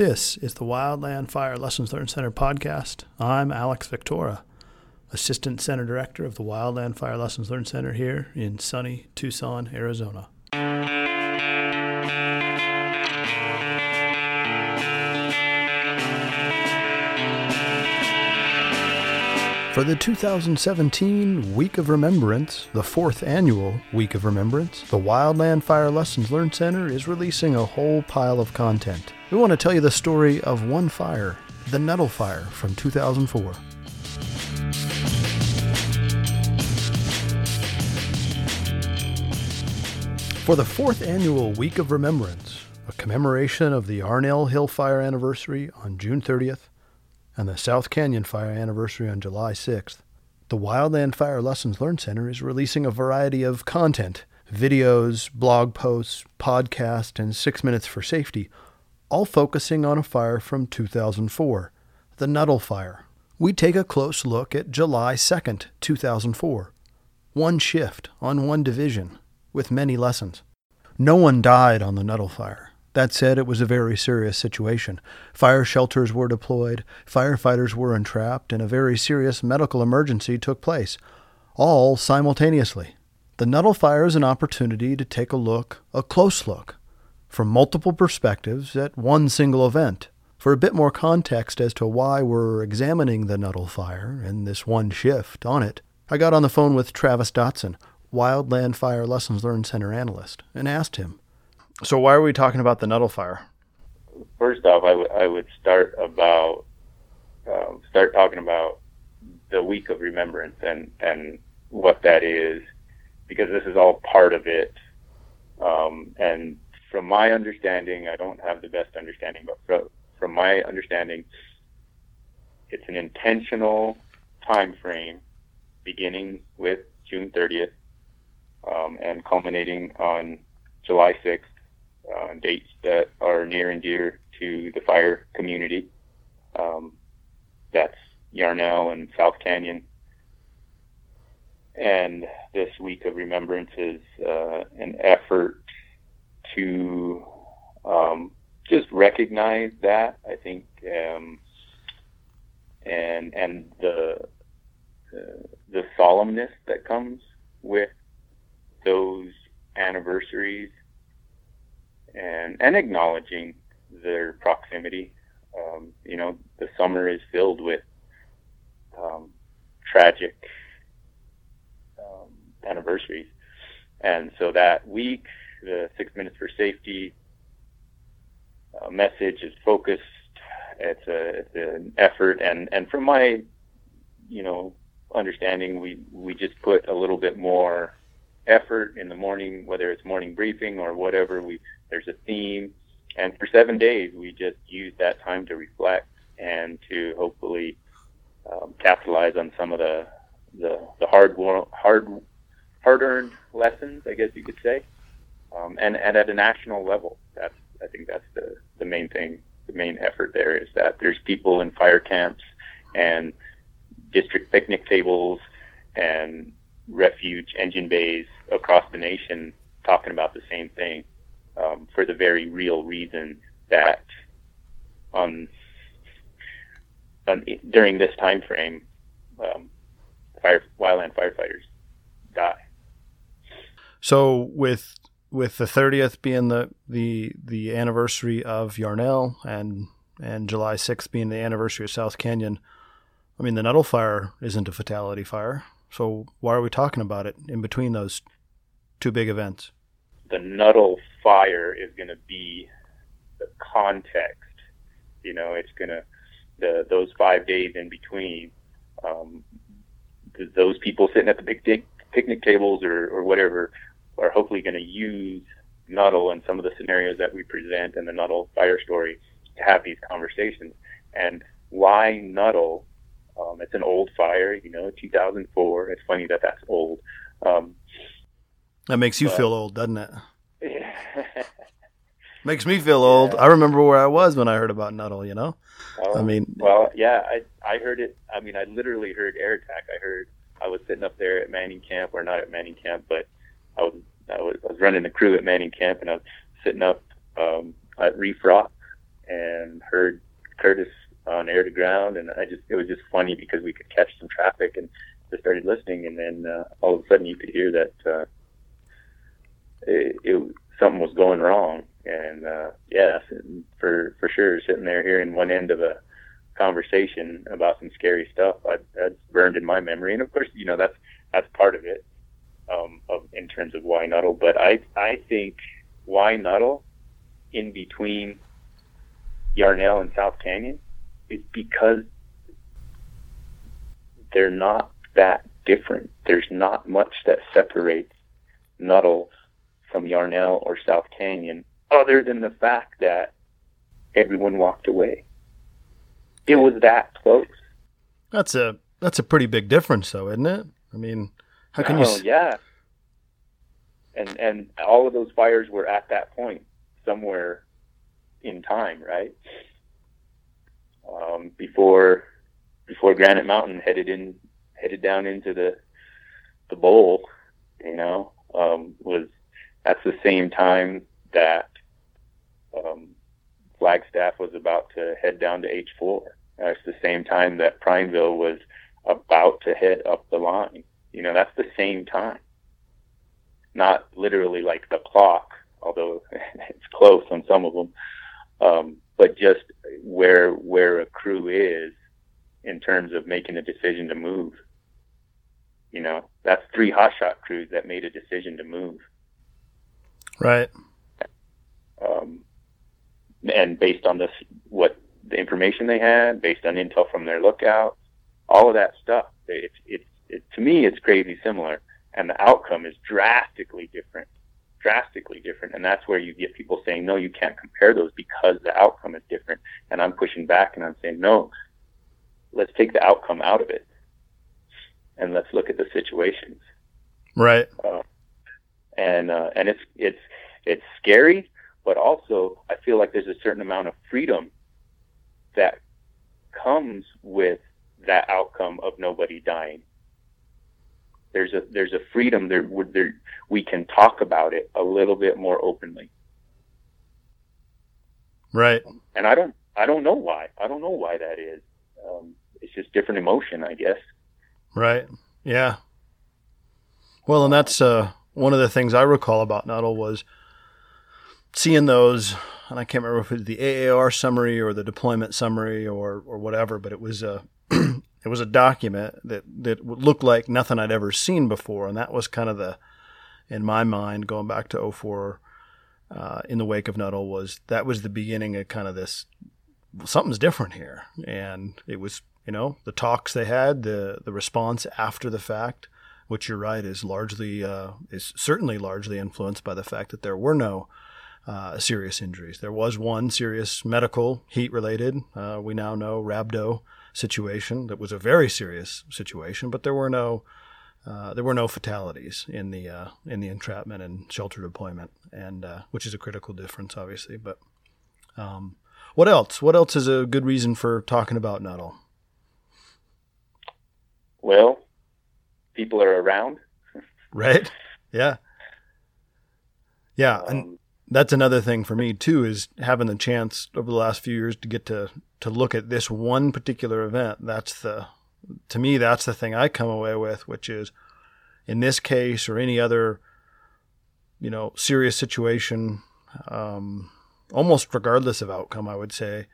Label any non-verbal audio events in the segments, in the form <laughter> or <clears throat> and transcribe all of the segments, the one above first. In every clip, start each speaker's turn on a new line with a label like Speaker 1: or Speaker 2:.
Speaker 1: This is the Wildland Fire Lessons Learned Center podcast. I'm Alex Viktora, Assistant Center Director of the Wildland Fire Lessons Learned Center here in sunny Tucson, Arizona. For the 2017 Week of Remembrance, the fourth annual Week of Remembrance, the Wildland Fire Lessons Learned Center is releasing a whole pile of content. We want to tell you the story of one fire, the Nuttall Fire from 2004. For the fourth annual Week of Remembrance, a commemoration of the Yarnell Hill Fire anniversary on June 30th, and the South Canyon Fire anniversary on July 6th, the Wildland Fire Lessons Learned Center is releasing a variety of content videos, blog posts, podcasts, and six minutes for safety, all focusing on a fire from 2004, the Nuttall Fire. We take a close look at July 2nd, 2004. One shift on one division, with many lessons. No one died on the Nuttall Fire. That said, it was a very serious situation. Fire shelters were deployed, firefighters were entrapped, and a very serious medical emergency took place, all simultaneously. The Nuttall Fire is an opportunity to take a look, a close look, from multiple perspectives at one single event. For a bit more context as to why we're examining the Nuttall Fire and this one shift on it, I got on the phone with Travis Dotson, Wildland Fire Lessons Learned Center analyst, and asked him so why are we talking about the Nuttall fire?
Speaker 2: First off, I, w- I would start about um, start talking about the week of remembrance and and what that is, because this is all part of it. Um, and from my understanding, I don't have the best understanding, but from, from my understanding, it's an intentional time frame beginning with June 30th um, and culminating on July 6th uh, dates that are near and dear to the fire community. Um, that's Yarnell and South Canyon. And this week of remembrance is uh, an effort to um, just recognize that. I think, um, and and the the solemnness that comes with those anniversaries and and acknowledging their proximity. Um, you know, the summer is filled with um, tragic um, anniversaries, and so that week, the Six Minutes for Safety uh, message is focused. It's a it's an effort, and and from my you know understanding, we we just put a little bit more effort in the morning, whether it's morning briefing or whatever. We there's a theme, and for seven days we just use that time to reflect and to hopefully um, capitalize on some of the the, the hard hard hard earned lessons, I guess you could say, um, and and at a national level. That's I think that's the the main thing. The main effort there is that there's people in fire camps and district picnic tables and refuge engine bays across the nation talking about the same thing um, for the very real reason that on, on during this time frame, um, fire wildland firefighters die.
Speaker 1: So with with the 30th being the the the anniversary of Yarnell and and July 6th being the anniversary of South Canyon, I mean the Nuttall fire isn't a fatality fire. So why are we talking about it in between those two big events?
Speaker 2: The Nuttall fire is going to be the context. You know, it's going to the those five days in between. Um, those people sitting at the big picnic tables or, or whatever are hopefully going to use Nuttall and some of the scenarios that we present in the Nuttall fire story to have these conversations. And why Nuttall? Um, it's an old fire, you know, 2004. It's funny that that's old. Um,
Speaker 1: that makes you but, feel old, doesn't it? Yeah. <laughs> Makes me feel old. Yeah. I remember where I was when I heard about Nuttall. You know,
Speaker 2: oh, I mean, well, yeah, I I heard it. I mean, I literally heard air attack. I heard I was sitting up there at Manning Camp, or not at Manning Camp, but I was I was, I was running the crew at Manning Camp, and I was sitting up um, at Reef Rock, and heard Curtis on air to ground, and I just it was just funny because we could catch some traffic and just started listening, and then uh, all of a sudden you could hear that uh, it, it something was going wrong, and uh, yeah, for for sure, sitting there hearing one end of a conversation about some scary stuff, I, that's burned in my memory, and of course, you know that's that's part of it, um, of in terms of why Nuttall, but I I think why Nuttall in between Yarnell and South Canyon is because they're not that different. There's not much that separates Nuttall from Yarnell or South Canyon other than the fact that everyone walked away. It was that close.
Speaker 1: That's a that's a pretty big difference though, isn't it? I mean, how can
Speaker 2: oh,
Speaker 1: you
Speaker 2: s- yeah. And and all of those fires were at that point somewhere in time, right? Um, before before Granite Mountain headed in headed down into the the bowl, you know, um, was that's the same time that um, Flagstaff was about to head down to H4. That's the same time that Prineville was about to head up the line. You know, that's the same time. Not literally like the clock, although <laughs> it's close on some of them, um, but just where where a crew is in terms of making a decision to move. You know, that's three hotshot crews that made a decision to move.
Speaker 1: Right.
Speaker 2: Um, and based on this, what the information they had, based on intel from their lookout, all of that stuff, it's it's it, to me it's crazy similar, and the outcome is drastically different, drastically different, and that's where you get people saying no, you can't compare those because the outcome is different, and I'm pushing back and I'm saying no, let's take the outcome out of it, and let's look at the situations.
Speaker 1: Right.
Speaker 2: Uh, and uh, and it's it's it's scary, but also I feel like there's a certain amount of freedom that comes with that outcome of nobody dying. There's a there's a freedom there there we can talk about it a little bit more openly.
Speaker 1: Right.
Speaker 2: And I don't I don't know why. I don't know why that is. Um, it's just different emotion, I guess.
Speaker 1: Right. Yeah. Well, and that's uh, one of the things I recall about Nuttall was seeing those, and I can't remember if it was the AAR summary or the deployment summary or or whatever, but it was a <clears throat> it was a document that that looked like nothing I'd ever seen before, and that was kind of the in my mind going back to 04 uh, in the wake of Nuttall was that was the beginning of kind of this something's different here, and it was you know the talks they had, the the response after the fact, which you're right is largely uh, is certainly largely influenced by the fact that there were no uh, serious injuries. There was one serious medical heat related. Uh, we now know rhabdo situation that was a very serious situation, but there were no uh, there were no fatalities in the uh, in the entrapment and shelter deployment, and uh, which is a critical difference, obviously. But um, what else? What else is a good reason for talking about Nuttall?
Speaker 2: Well, people are around.
Speaker 1: Right? Yeah. Yeah, and
Speaker 2: Um,
Speaker 1: that's another thing for me too is having the chance over the last few years to get to to look at this one particular event. That's the to me that's the thing I come away with, which is in this case or any other you know serious situation, um, almost regardless of outcome, I would say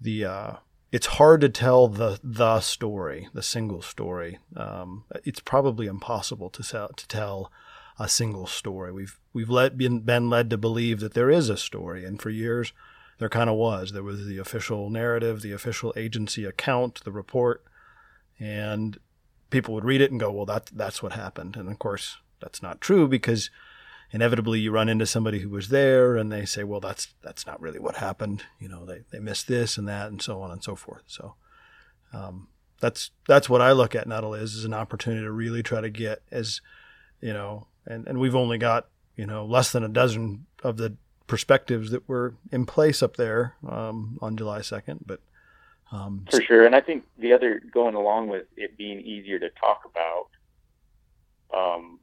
Speaker 1: the uh, it's hard to tell the the story, the single story. Um, it's probably impossible to sell, to tell a single story. We've we've let, been been led to believe that there is a story, and for years there kind of was. There was the official narrative, the official agency account, the report, and people would read it and go, "Well, that that's what happened." And of course, that's not true because inevitably you run into somebody who was there and they say, "Well, that's that's not really what happened." You know, they they missed this and that and so on and so forth. So. Um, that's that's what I look at Nuttall is is an opportunity to really try to get as you know and, and we've only got you know less than a dozen of the perspectives that were in place up there um, on July 2nd but um,
Speaker 2: For sure, and I think the other going along with it being easier to talk about, um,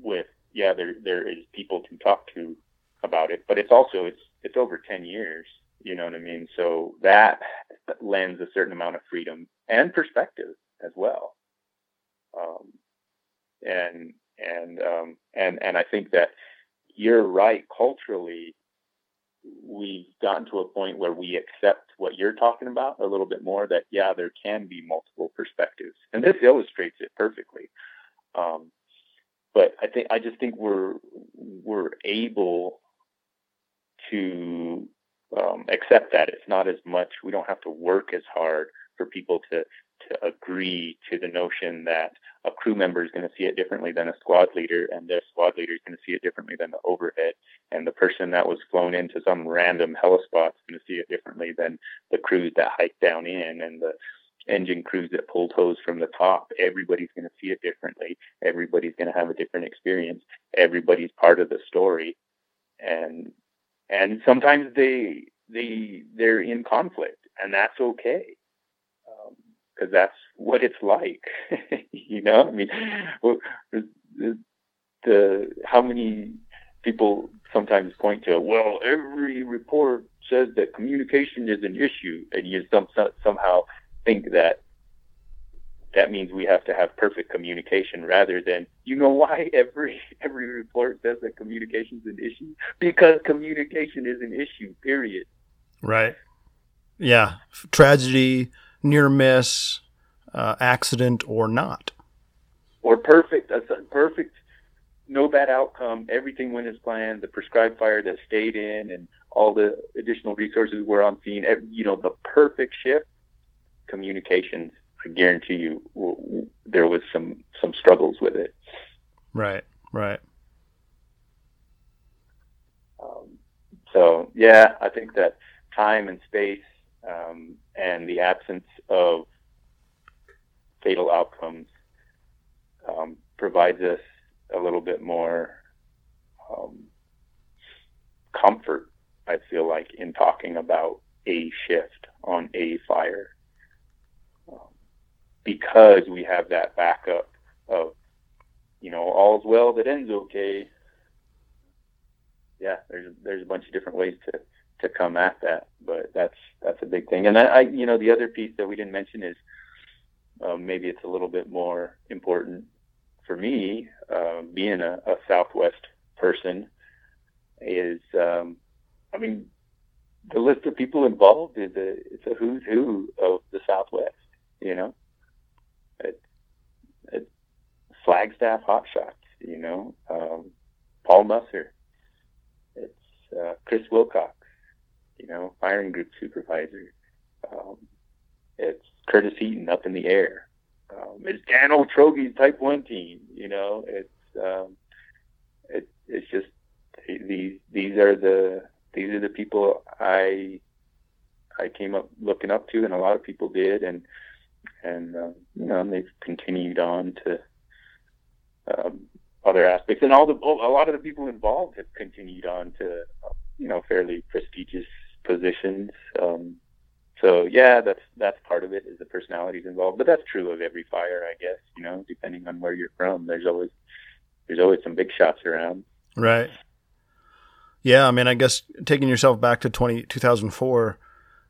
Speaker 2: with yeah, there there is people to talk to about it, but it's also it's it's over ten years You know what I mean? So that lends a certain amount of freedom and perspective as well. Um, and and um, and and I think that you're right. Culturally, we've gotten to a point where we accept what you're talking about a little bit more. That yeah, there can be multiple perspectives, and this illustrates it perfectly. Um, but I think I just think we're we're able to um, accept that it's not as much. We don't have to work as hard for people to to agree to the notion that a crew member is going to see it differently than a squad leader, and the squad leader is going to see it differently than the overhead, and the person that was flown into some random helispot is going to see it differently than the crews that hike down in, and the engine crews that pull hose from the top. Everybody's going to see it differently. Everybody's going to have a different experience. Everybody's part of the story, and and sometimes they they they're in conflict, and that's okay um, because that's what it's like. <laughs> you know, I mean, the, the how many people sometimes point to, well, every report says that communication is an issue, and you some, somehow think that that means we have to have perfect communication rather than you know why <laughs> every every report says that communication is an issue because communication is an issue period
Speaker 1: right yeah tragedy near miss, uh, accident, or not.
Speaker 2: Or perfect, a perfect, no bad outcome. Everything went as planned. The prescribed fire that stayed in, and all the additional resources were on scene. You know, the perfect shift. Communications. I guarantee you, there was some some struggles with it.
Speaker 1: Right. Right.
Speaker 2: Um, so yeah, I think that time and space um, and the absence of fatal outcomes um, provides us a little bit more um, comfort, I feel like, in talking about a shift on a fire. Because we have that backup of, you know, all's well that ends okay. Yeah, there's there's a bunch of different ways to to come at that. But that's that's a big thing. And I, I you know, the other piece that we didn't mention is um, maybe it's a little bit more important for me, uh, being a, a, Southwest person, is um, I mean, the list of people involved is a it's a who's who of the Southwest. You know, it, it Flagstaff hotshots. You know, um, Paul Musser. It's uh, Chris Wilcox you know, firing group supervisor. Um, it's Curtis Heaton up in the air. Um, it's Dan Oltrogge's Type One team. You know, it's um, it, it's just these these are the these are the people I I came up looking up to, and a lot of people did, and and um, you know, and they've continued on to um, other aspects, and all the a lot of the people involved have continued on to you know fairly prestigious positions. Um, so yeah, that's that's part of it is the personalities involved, but that's true of every fire, I guess. You know, depending on where you're from, there's always there's always some big shots around.
Speaker 1: Right. Yeah, I mean, I guess taking yourself back to 20, 2004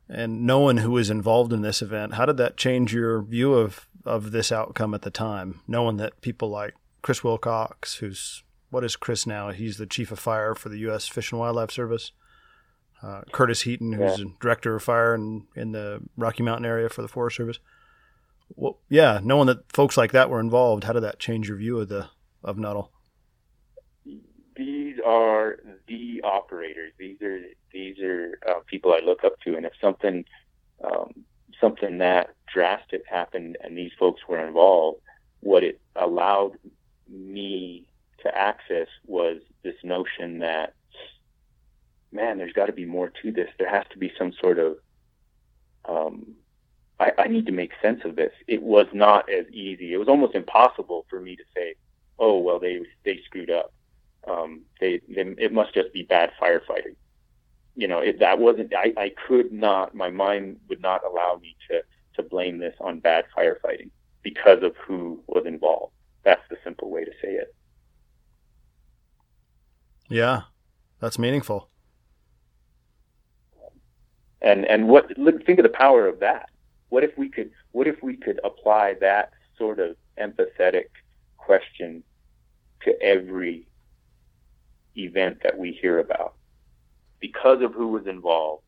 Speaker 1: and knowing who was involved in this event, how did that change your view of of this outcome at the time? Knowing that people like Chris Wilcox, who's what is Chris now? He's the chief of fire for the U.S. Fish and Wildlife Service uh, Curtis Heaton, who's yeah. director of fire in, in the Rocky Mountain area for the Forest Service. Well, yeah, knowing that folks like that were involved, how did that change your view of the of Nuttall?
Speaker 2: These are the operators. These are these are uh, people I look up to, and if something um, something that drastic happened and these folks were involved, what it allowed me to access was this notion that man, there's got to be more to this. There has to be some sort of, um, I, I need to make sense of this. It was not as easy. It was almost impossible for me to say, oh, well, they, they screwed up. Um, they, they, it must just be bad firefighting. You know, it, that wasn't, I, I could not, my mind would not allow me to, to blame this on bad firefighting because of who was involved. That's the simple way to say it.
Speaker 1: Yeah, that's meaningful.
Speaker 2: and and what look, think of the power of that. What if we could what if we could apply that sort of empathetic question to every event that we hear about because of who was involved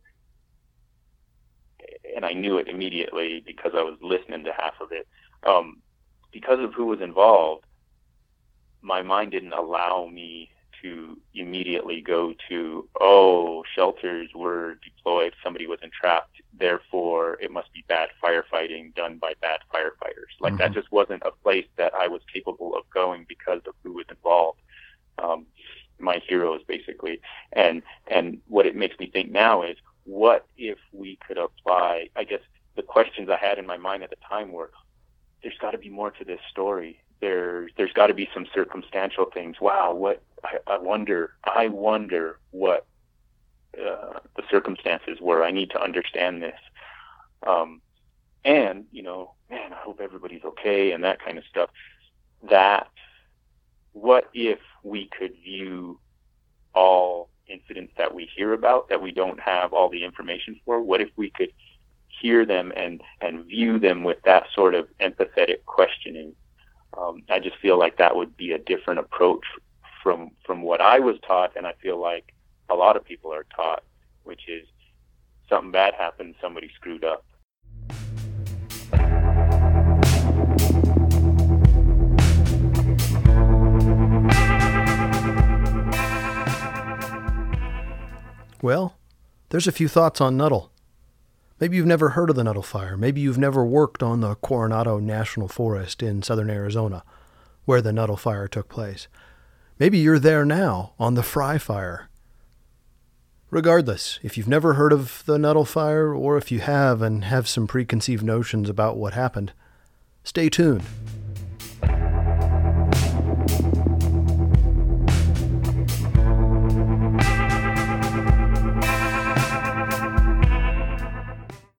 Speaker 2: and I knew it immediately because I was listening to half of it. Um, because of who was involved, my mind didn't allow me to immediately go to, oh, shelters were deployed, somebody was entrapped, therefore it must be bad firefighting done by bad firefighters. Like mm-hmm. that just wasn't a place that I was capable of going because of who was involved. Um, my heroes basically. And and what it makes me think now is what if we could apply I guess the questions I had in my mind at the time were there's got to be more to this story There's there's got to be some circumstantial things. Wow, what I, I wonder I wonder what uh, the circumstances were. I need to understand this. Um, and you know, man, I hope everybody's okay and that kind of stuff. That what if we could view all incidents that we hear about that we don't have all the information for? What if we could hear them and and view them with that sort of empathetic questioning um, I just feel like that would be a different approach from from what I was taught, and I feel like a lot of people are taught, which is something bad happened, somebody screwed up.
Speaker 1: Well, there's a few thoughts on Nuttall. Maybe you've never heard of the Nuttall Fire. Maybe you've never worked on the Coronado National Forest in southern Arizona, where the Nuttall Fire took place. Maybe you're there now on the Fry Fire. Regardless, if you've never heard of the Nuttall Fire, or if you have and have some preconceived notions about what happened, stay tuned.